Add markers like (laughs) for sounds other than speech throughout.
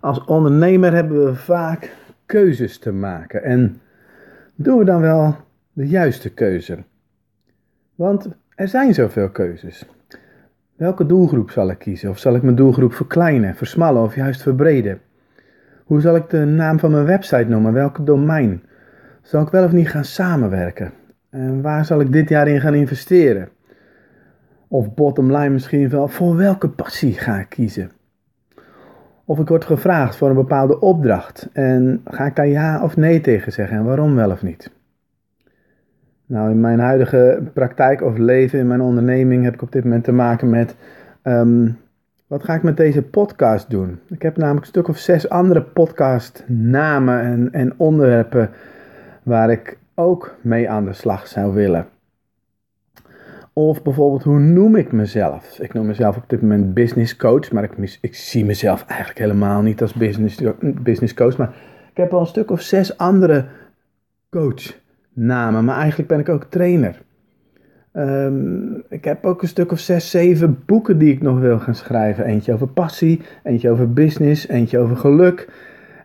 Als ondernemer hebben we vaak keuzes te maken. En doen we dan wel de juiste keuze? Want er zijn zoveel keuzes. Welke doelgroep zal ik kiezen? Of zal ik mijn doelgroep verkleinen, versmallen of juist verbreden? Hoe zal ik de naam van mijn website noemen? Welk domein? Zal ik wel of niet gaan samenwerken? En waar zal ik dit jaar in gaan investeren? Of bottom line misschien wel, voor welke passie ga ik kiezen? Of ik word gevraagd voor een bepaalde opdracht en ga ik daar ja of nee tegen zeggen en waarom wel of niet? Nou, in mijn huidige praktijk of leven in mijn onderneming heb ik op dit moment te maken met ehm, wat ga ik met deze podcast doen? Ik heb namelijk een stuk of zes andere podcastnamen en, en onderwerpen waar ik ook mee aan de slag zou willen. Of bijvoorbeeld, hoe noem ik mezelf? Ik noem mezelf op dit moment business coach, maar ik, ik zie mezelf eigenlijk helemaal niet als business, business coach. Maar ik heb al een stuk of zes andere coachnamen, maar eigenlijk ben ik ook trainer. Ehm, ik heb ook een stuk of zes, zeven boeken die ik nog wil gaan schrijven. Eentje over passie, eentje over business, eentje over geluk.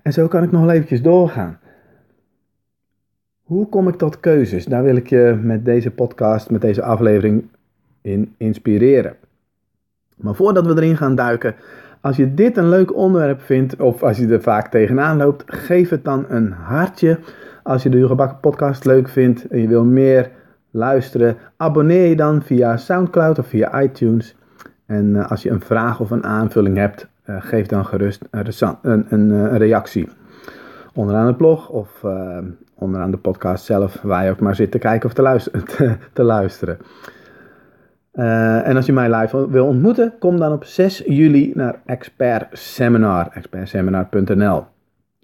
En zo kan ik nog wel eventjes doorgaan. Hoe kom ik tot keuzes? Daar wil ik je met deze podcast, met deze aflevering in inspireren. Maar voordat we erin gaan duiken, als je dit een leuk onderwerp vindt of als je er vaak tegenaan loopt, geef het dan een hartje. Als je de Hugo podcast leuk vindt en je wil meer luisteren, abonneer je dan via SoundCloud of via iTunes. En eh, als je een vraag of een aanvulling hebt, uh, geef dan gerust een, een, reactie. Onderaan het blog of onderaan de podcast zelf, waar je ook maar zit te kijken of te luisteren. (laughs) Te, luisteren. en als je mij live wil ontmoeten, kom dan op 6 juli naar Expert Seminar, expertseminar.nl.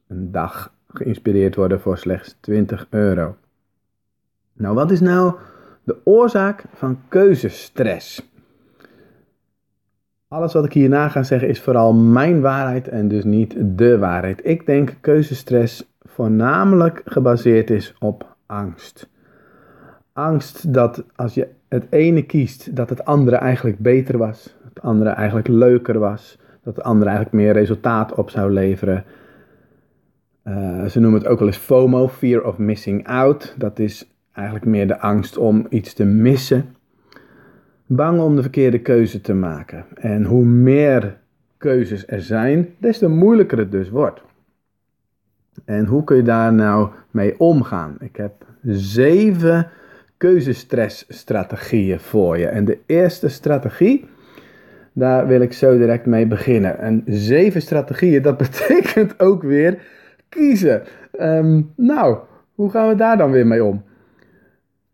Een dag geïnspireerd worden voor slechts 20 euro. Nou, wat is nou de oorzaak van keuzestress? Alles wat ik hierna ga zeggen is vooral mijn waarheid en dus niet de waarheid. Ik denk keuzestress voornamelijk gebaseerd is op angst. Angst dat als je het ene kiest, dat het andere eigenlijk beter was, het andere eigenlijk leuker was, dat het andere eigenlijk meer resultaat op zou leveren. Uh, ze noemen het ook wel eens FOMO, Fear of Missing Out. Dat is Eigenlijk meer de angst om iets te missen. Bang om de verkeerde keuze te maken. En hoe meer keuzes er zijn, des te moeilijker het dus wordt. En hoe kun je daar nou mee omgaan? Ik heb zeven keuzestressstrategieën voor je. En de eerste strategie, daar wil ik zo direct mee beginnen. En zeven strategieën, dat (laughs) betekent ook weer kiezen. Ehm, nou, hoe gaan we daar dan weer mee om?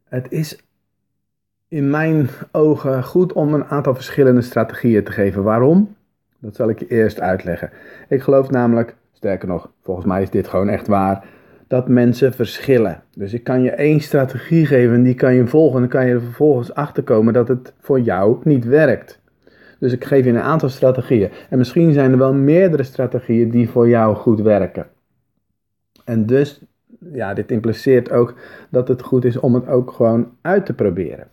Het is in mijn ogen goed om een aantal verschillende strategieën te geven. Waarom? Dat zal ik je eerst uitleggen. Ik geloof namelijk, sterker nog, volgens mij is dit gewoon echt waar, dat mensen verschillen. Dus ik kan je één strategie geven en die kan je volgen en dan kan je er vervolgens achter komen dat het voor jou niet werkt. Dus ik geef je een aantal strategieën. En misschien zijn er wel meerdere strategieën die voor jou goed werken. En dus ja, dit impliceert ook dat het goed is om het ook gewoon uit te proberen.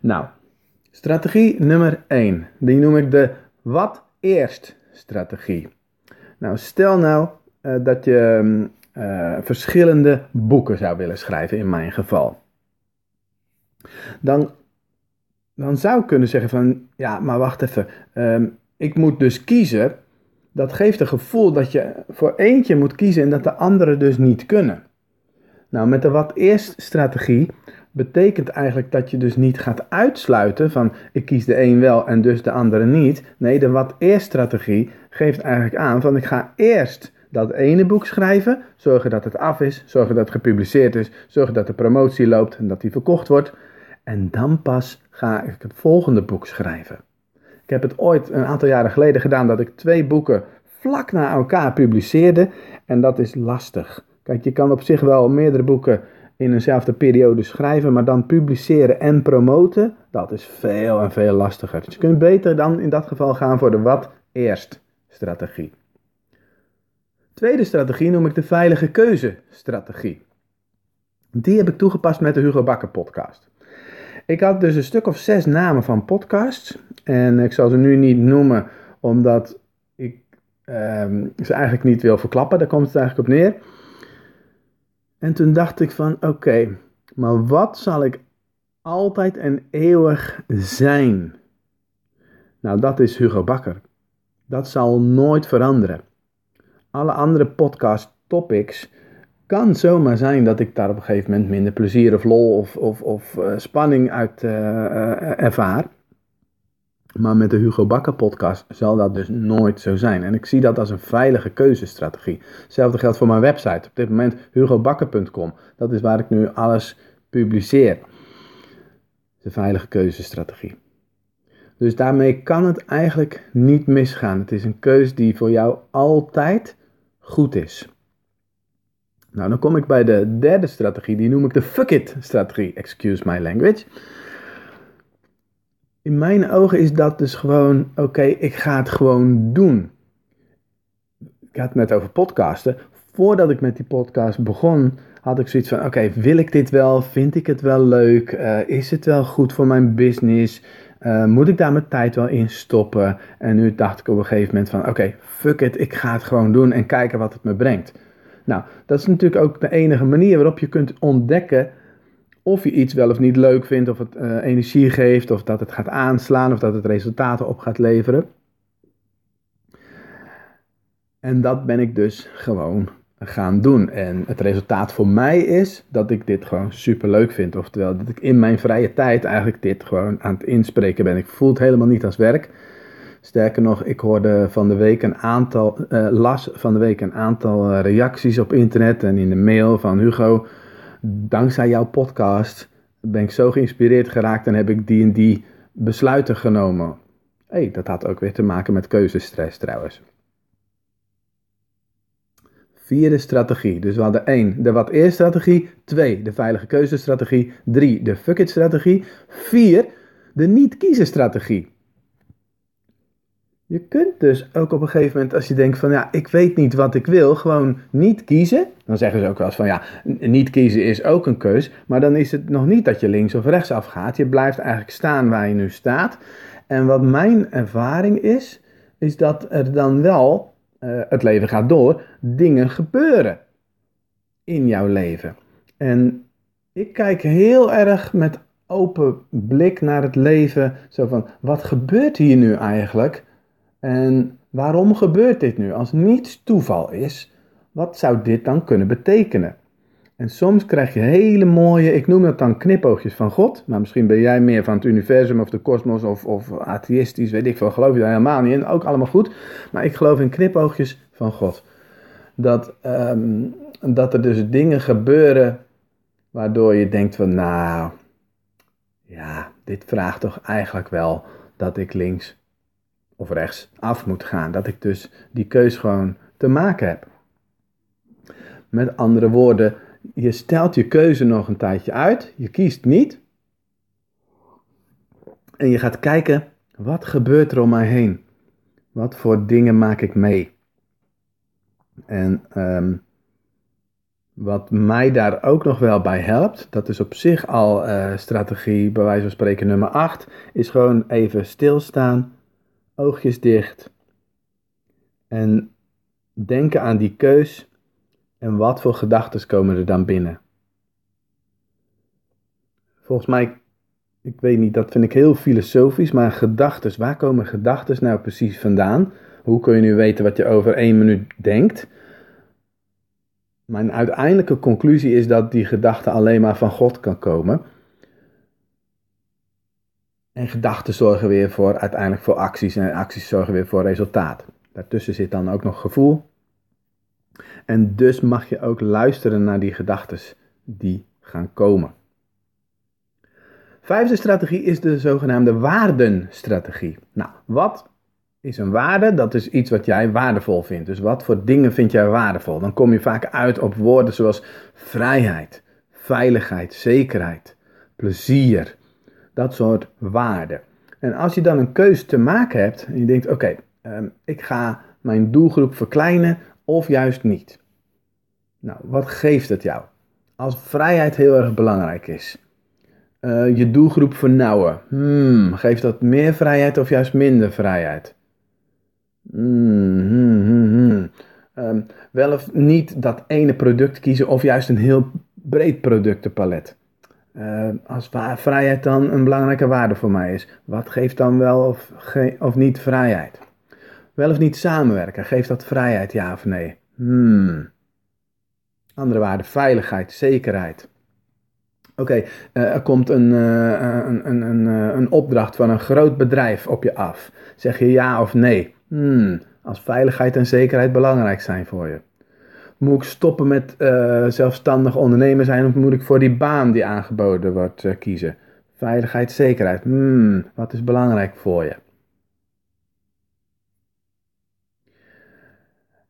Nou, strategie nummer 1. Die noem ik de wat eerst strategie. Nou, stel nou uh, dat je uh, verschillende boeken zou willen schrijven, in mijn geval. Dan, dan zou ik kunnen zeggen van, ja, maar wacht even. Um, ik moet dus kiezen dat geeft een gevoel dat je voor eentje moet kiezen en dat de anderen dus niet kunnen. Nou, met de wat eerst strategie betekent eigenlijk dat je dus niet gaat uitsluiten van ik kies de een wel en dus de andere niet. Nee, de wat eerst strategie geeft eigenlijk aan van ik ga eerst dat ene boek schrijven, zorgen dat het af is, zorgen dat het gepubliceerd is, zorgen dat de promotie loopt en dat die verkocht wordt. En dan pas ga ik het volgende boek schrijven. Ik heb het ooit een aantal jaren geleden gedaan dat ik twee boeken vlak na elkaar publiceerde. En dat is lastig. Kijk, je kan op zich wel meerdere boeken in eenzelfde periode schrijven, maar dan publiceren en promoten, dat is veel en veel lastiger. Dus je kunt beter dan in dat geval gaan voor de wat eerst strategie. Tweede strategie noem ik de veilige keuze strategie. Die heb ik toegepast met de Hugo Bakker podcast. Ik had dus een stuk of zes namen van podcasts. En ik zal ze nu niet noemen, omdat ik um, ze eigenlijk niet wil verklappen. Daar komt het eigenlijk op neer. En toen dacht ik van oké, maar wat zal ik altijd en eeuwig zijn? Nou, dat is Hugo Bakker. Dat zal nooit veranderen. Alle andere podcast topics kan zomaar zijn dat ik daar op een gegeven moment minder plezier of lol of, of, uh, spanning uit uh, ervaar. Maar met de Hugo Bakker podcast zal dat dus nooit zo zijn. En ik zie dat als een veilige keuzestrategie. Hetzelfde geldt voor mijn website. Op dit moment hugobakker.com. Dat is waar ik nu alles publiceer. De veilige keuzestrategie. Dus daarmee kan het eigenlijk niet misgaan. Het is een keuze die voor jou altijd goed is. Nou, dan kom ik bij de derde strategie. Die noem ik de fuck it strategie. Excuse my language. In mijn ogen is dat dus gewoon, oké, ik ga het gewoon doen. Ik had het net over podcasten. Voordat ik met die podcast begon, had ik zoiets van, oké, wil ik dit wel? Vind ik het wel leuk? Uh, is het wel goed voor mijn business? Uh, moet ik daar mijn tijd wel in stoppen? En nu dacht ik op een gegeven moment van, oké, fuck it, ik ga het gewoon doen en kijken wat het me brengt. Nou, dat is natuurlijk ook de enige manier waarop je kunt ontdekken of je iets wel of niet leuk vindt, of het uh, energie geeft, of dat het gaat aanslaan, of dat het resultaten op gaat leveren. En dat ben ik dus gewoon gaan doen. En het resultaat voor mij is dat ik dit gewoon super leuk vind. Oftewel, dat ik in mijn vrije tijd eigenlijk dit gewoon aan het inspreken ben. Ik voel het helemaal niet als werk. Sterker nog, ik hoorde van de week een aantal, uh, las van de week een aantal uh, reacties op internet en in de mail van Hugo dankzij jouw podcast ben ik zo geïnspireerd geraakt en heb ik die en die besluiten genomen. hey, dat had ook weer te maken met keuzestress trouwens. Vierde strategie. Dus we hadden één, de wat eer strategie. Twee, de veilige keuzestrategie. Drie, de fuck it strategie. Vier, de niet kiezen strategie. Je kunt dus ook op een gegeven moment, als je denkt van ja, ik weet niet wat ik wil, gewoon niet kiezen. Dan zeggen ze ook wel eens van ja, niet kiezen is ook een keus. Maar dan is het nog niet dat je links of rechts afgaat. Je blijft eigenlijk staan waar je nu staat. En wat mijn ervaring is, is dat er dan wel, uh, het leven gaat door, dingen gebeuren in jouw leven. En ik kijk heel erg met open blik naar het leven. Zo van, wat gebeurt hier nu eigenlijk? En waarom gebeurt dit nu? Als niets toeval is, wat zou dit dan kunnen betekenen? En soms krijg je hele mooie, ik noem dat dan knipoogjes van God. Maar misschien ben jij meer van het universum of de kosmos of, of atheïstisch, weet ik veel. Geloof je daar helemaal niet in, ook allemaal goed. Maar ik geloof in knipoogjes van God. Dat, um, dat er dus dingen gebeuren waardoor je denkt van nou, ja, dit vraagt toch eigenlijk wel dat ik links of rechts af moet gaan. Dat ik dus die keus gewoon te maken heb. Met andere woorden, je stelt je keuze nog een tijdje uit, je kiest niet. En je gaat kijken, wat gebeurt er om mij heen? Wat voor dingen maak ik mee? En um, wat mij daar ook nog wel bij helpt, dat is op zich al uh, strategie, bij wijze van spreken nummer 8, is gewoon even stilstaan, oogjes dicht en denken aan die keus en wat voor gedachten komen er dan binnen. Volgens mij, ik weet niet, dat vind ik heel filosofisch, maar gedachten, waar komen gedachten nou precies vandaan? Hoe kun je nu weten wat je over één minuut denkt? Mijn uiteindelijke conclusie is dat die gedachte alleen maar van God kan komen. En gedachten zorgen weer voor uiteindelijk voor acties en acties zorgen weer voor resultaat. Daartussen zit dan ook nog gevoel. En dus mag je ook luisteren naar die gedachten die gaan komen. Vijfde strategie is de zogenaamde waardenstrategie. Nou, wat is een waarde? Dat is iets wat jij waardevol vindt. Dus wat voor dingen vind jij waardevol? Dan kom je vaak uit op woorden zoals vrijheid, veiligheid, zekerheid, plezier, dat soort waarden. En als je dan een keuze te maken hebt en je denkt: oké, ehm, ik ga mijn doelgroep verkleinen of juist niet. Nou, wat geeft het jou? Als vrijheid heel erg belangrijk is, uh, je doelgroep vernauwen, hmm, geeft dat meer vrijheid of juist minder vrijheid? Hmm, hmm, hmm Ehm, wel of niet dat ene product kiezen of juist een heel breed productenpalet. Uh, als vrijheid dan een belangrijke waarde voor mij is, wat geeft dan wel of, of niet vrijheid? Wel of niet samenwerken, geeft dat vrijheid, ja of nee? Hmm. Andere waarden, veiligheid, zekerheid. Oké, eh, er komt een, uh, een, een, een, een opdracht van een groot bedrijf op je af. Zeg je ja of nee? Hmm. Als veiligheid en zekerheid belangrijk zijn voor je. Moet ik stoppen met uh, zelfstandig ondernemer zijn of moet ik voor die baan die aangeboden wordt kiezen? Veiligheid, zekerheid. Hmm, wat is belangrijk voor je?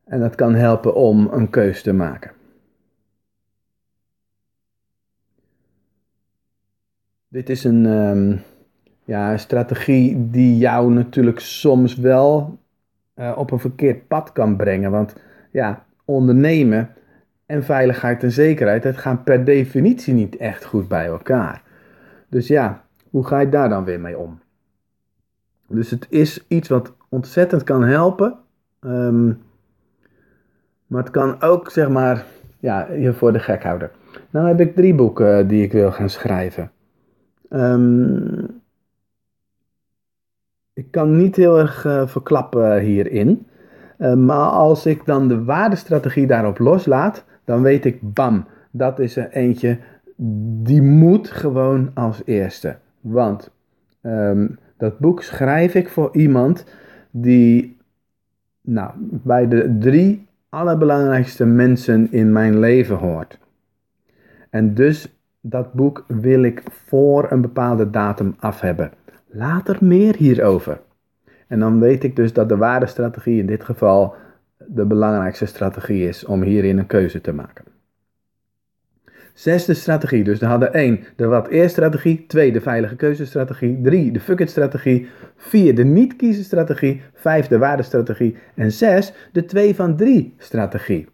En dat kan helpen om een keus te maken. Dit is een um, ja, strategie die jou natuurlijk soms wel uh, op een verkeerd pad kan brengen. Want ja, ondernemen en veiligheid en zekerheid, dat gaan per definitie niet echt goed bij elkaar. Dus ja, hoe ga je daar dan weer mee om? Dus het is iets wat ontzettend kan helpen. Um, maar het kan ook, zeg maar, ja, je voor de gek houden. Nou heb ik drie boeken die ik wil gaan schrijven. Um, ik kan niet heel erg uh, verklappen hierin. Uh, maar als ik dan de waardestrategie daarop loslaat, dan weet ik, bam, dat is er eentje die moet gewoon als eerste. Want um, dat boek schrijf ik voor iemand die nou, bij de drie allerbelangrijkste mensen in mijn leven hoort. En dus dat boek wil ik voor een bepaalde datum af hebben. Later meer hierover. En dan weet ik dus dat de waardestrategie in dit geval de belangrijkste strategie is om hierin een keuze te maken. Zesde strategie. Dus we hadden 1 de wat eer strategie, 2 de veilige keuzestrategie, 3 de fuck it strategie, 4 de niet kiezen strategie, 5 de waardestrategie en 6 de 2 van 3 strategie.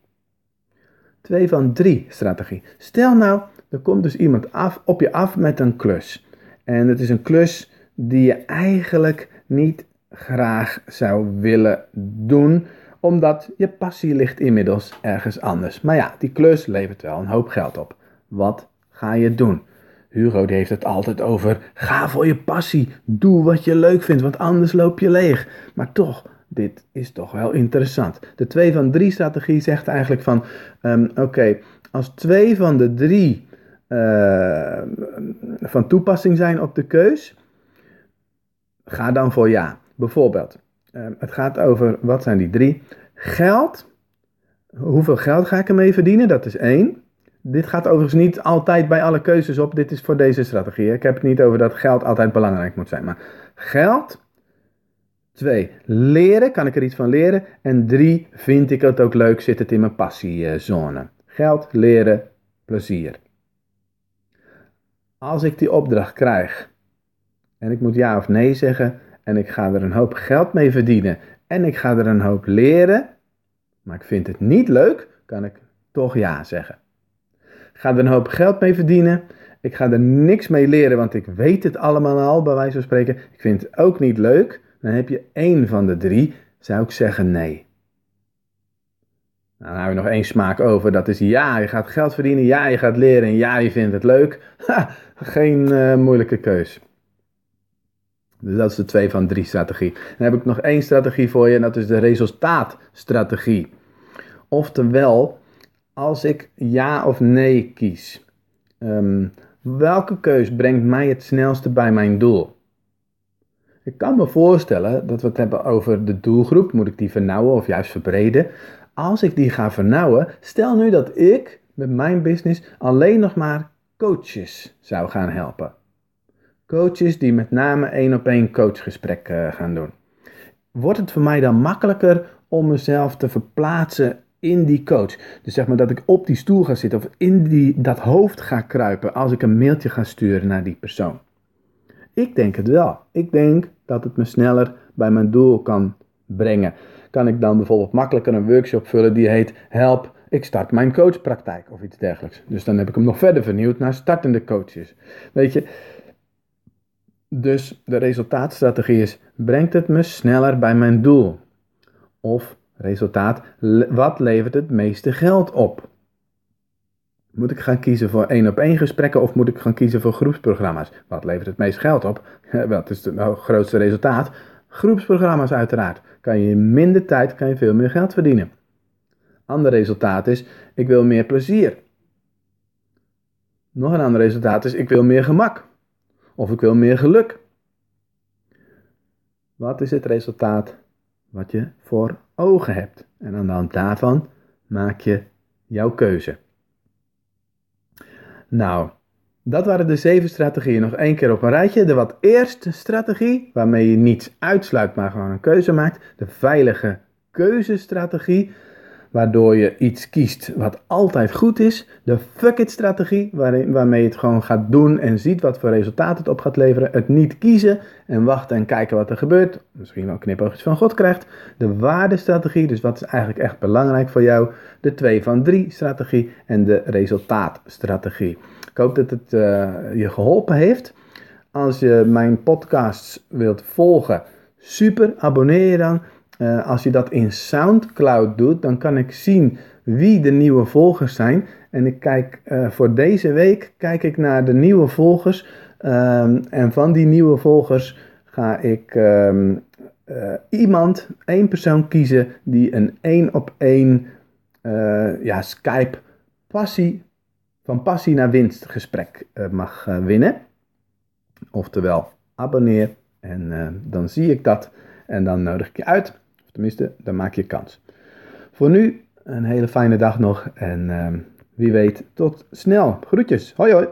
2 van 3 strategie. Stel nou, er komt dus iemand af, op je af met een klus. En het is een klus die je eigenlijk niet graag zou willen doen, omdat je passie ligt inmiddels ergens anders. Maar ja, die klus levert wel een hoop geld op. Wat ga je doen? Hugo die heeft het altijd over: ga voor je passie, doe wat je leuk vindt, want anders loop je leeg. Maar toch, dit is toch wel interessant. De 2 van 3 strategie zegt eigenlijk van: um, oké, als twee van de drie uh, van toepassing zijn op de keus, ga dan voor ja. Bijvoorbeeld, um, het gaat over wat zijn die drie? Geld. Hoeveel geld ga ik ermee verdienen? Dat is één. Dit gaat overigens niet altijd bij alle keuzes op. Dit is voor deze strategie. Ik heb het niet over dat geld altijd belangrijk moet zijn. Maar geld. Twee, leren. Kan ik er iets van leren? En drie, vind ik het ook leuk? Zit het in mijn passiezone? Geld, leren, plezier. Als ik die opdracht krijg en ik moet ja of nee zeggen en ik ga er een hoop geld mee verdienen en ik ga er een hoop leren, maar ik vind het niet leuk, kan ik toch ja zeggen ga er een hoop geld mee verdienen. Ik ga er niks mee leren, want ik weet het allemaal al, bij wijze van spreken. Ik vind het ook niet leuk. Dan heb je één van de drie, zou ik zeggen nee. Nou, dan hebben we nog één smaak over. Dat is ja, je gaat geld verdienen. Ja, je gaat leren. En ja, je vindt het leuk. Geen uh, moeilijke keus. Dus dat is de twee van drie strategie. Dan heb ik nog één strategie voor je en dat is de resultaatstrategie. Oftewel, als ik ja of nee kies, um, welke keus brengt mij het snelste bij mijn doel? Ik kan me voorstellen dat we het hebben over de doelgroep. Moet ik die vernauwen of juist verbreden? Als ik die ga vernauwen, stel nu dat ik met mijn business alleen nog maar coaches zou gaan helpen. Coaches die met name één op één coachgesprek uh, gaan doen. Wordt het voor mij dan makkelijker om mezelf te verplaatsen in die coach. Dus zeg maar dat ik op die stoel ga zitten of in die, dat hoofd ga kruipen als ik een mailtje ga sturen naar die persoon. Ik denk het wel. Ik denk dat het me sneller bij mijn doel kan brengen. Kan ik dan bijvoorbeeld makkelijker een workshop vullen die heet Help, ik start mijn coachpraktijk of iets dergelijks. Dus dan heb ik hem nog verder vernieuwd naar startende coaches. Weet je, dus de resultaatstrategie is: brengt het me sneller bij mijn doel? Of Resultaat, wat levert het meeste geld op? Moet ik gaan kiezen voor één op één gesprekken of moet ik gaan kiezen voor groepsprogramma's? Wat levert het meest geld op? (laughs) Wat is het grootste resultaat? Groepsprogramma's uiteraard. Kan je in minder tijd kan je veel meer geld verdienen. Ander resultaat is, ik wil meer plezier. Nog een ander resultaat is, ik wil meer gemak. Of ik wil meer geluk. Wat is het resultaat wat je voor ogen hebt? En aan de hand daarvan maak je jouw keuze. Nou, dat waren de zeven strategieën. Nog één keer op een rijtje. De wat eerste strategie, waarmee je niets uitsluit, maar gewoon een keuze maakt. De veilige keuzestrategie waardoor je iets kiest wat altijd goed is. De fuck it strategie, waarin, waarmee je het gewoon gaat doen en ziet wat voor resultaat het op gaat leveren. Het niet kiezen en wachten en kijken wat er gebeurt. Misschien wel knipoogjes van God krijgt. De waardestrategie, dus wat is eigenlijk echt belangrijk voor jou. De 2 van 3 strategie en de resultaatstrategie. Ik hoop dat het uh, je geholpen heeft. Als je mijn podcasts wilt volgen, super, abonneer je dan. Uh, als je dat in SoundCloud doet, dan kan ik zien wie de nieuwe volgers zijn. En ik kijk uh, voor deze week kijk ik naar de nieuwe volgers. Um, en van die nieuwe volgers ga ik um, uh, iemand, één persoon kiezen die een één op één ja, Skype passie, van passie naar winst gesprek mag winnen. Oftewel, abonneer en dan zie ik dat en dan nodig ik je uit. Tenminste, dan maak je kans. Voor nu een hele fijne dag nog en uh, wie weet tot snel. Groetjes. Hoi hoi.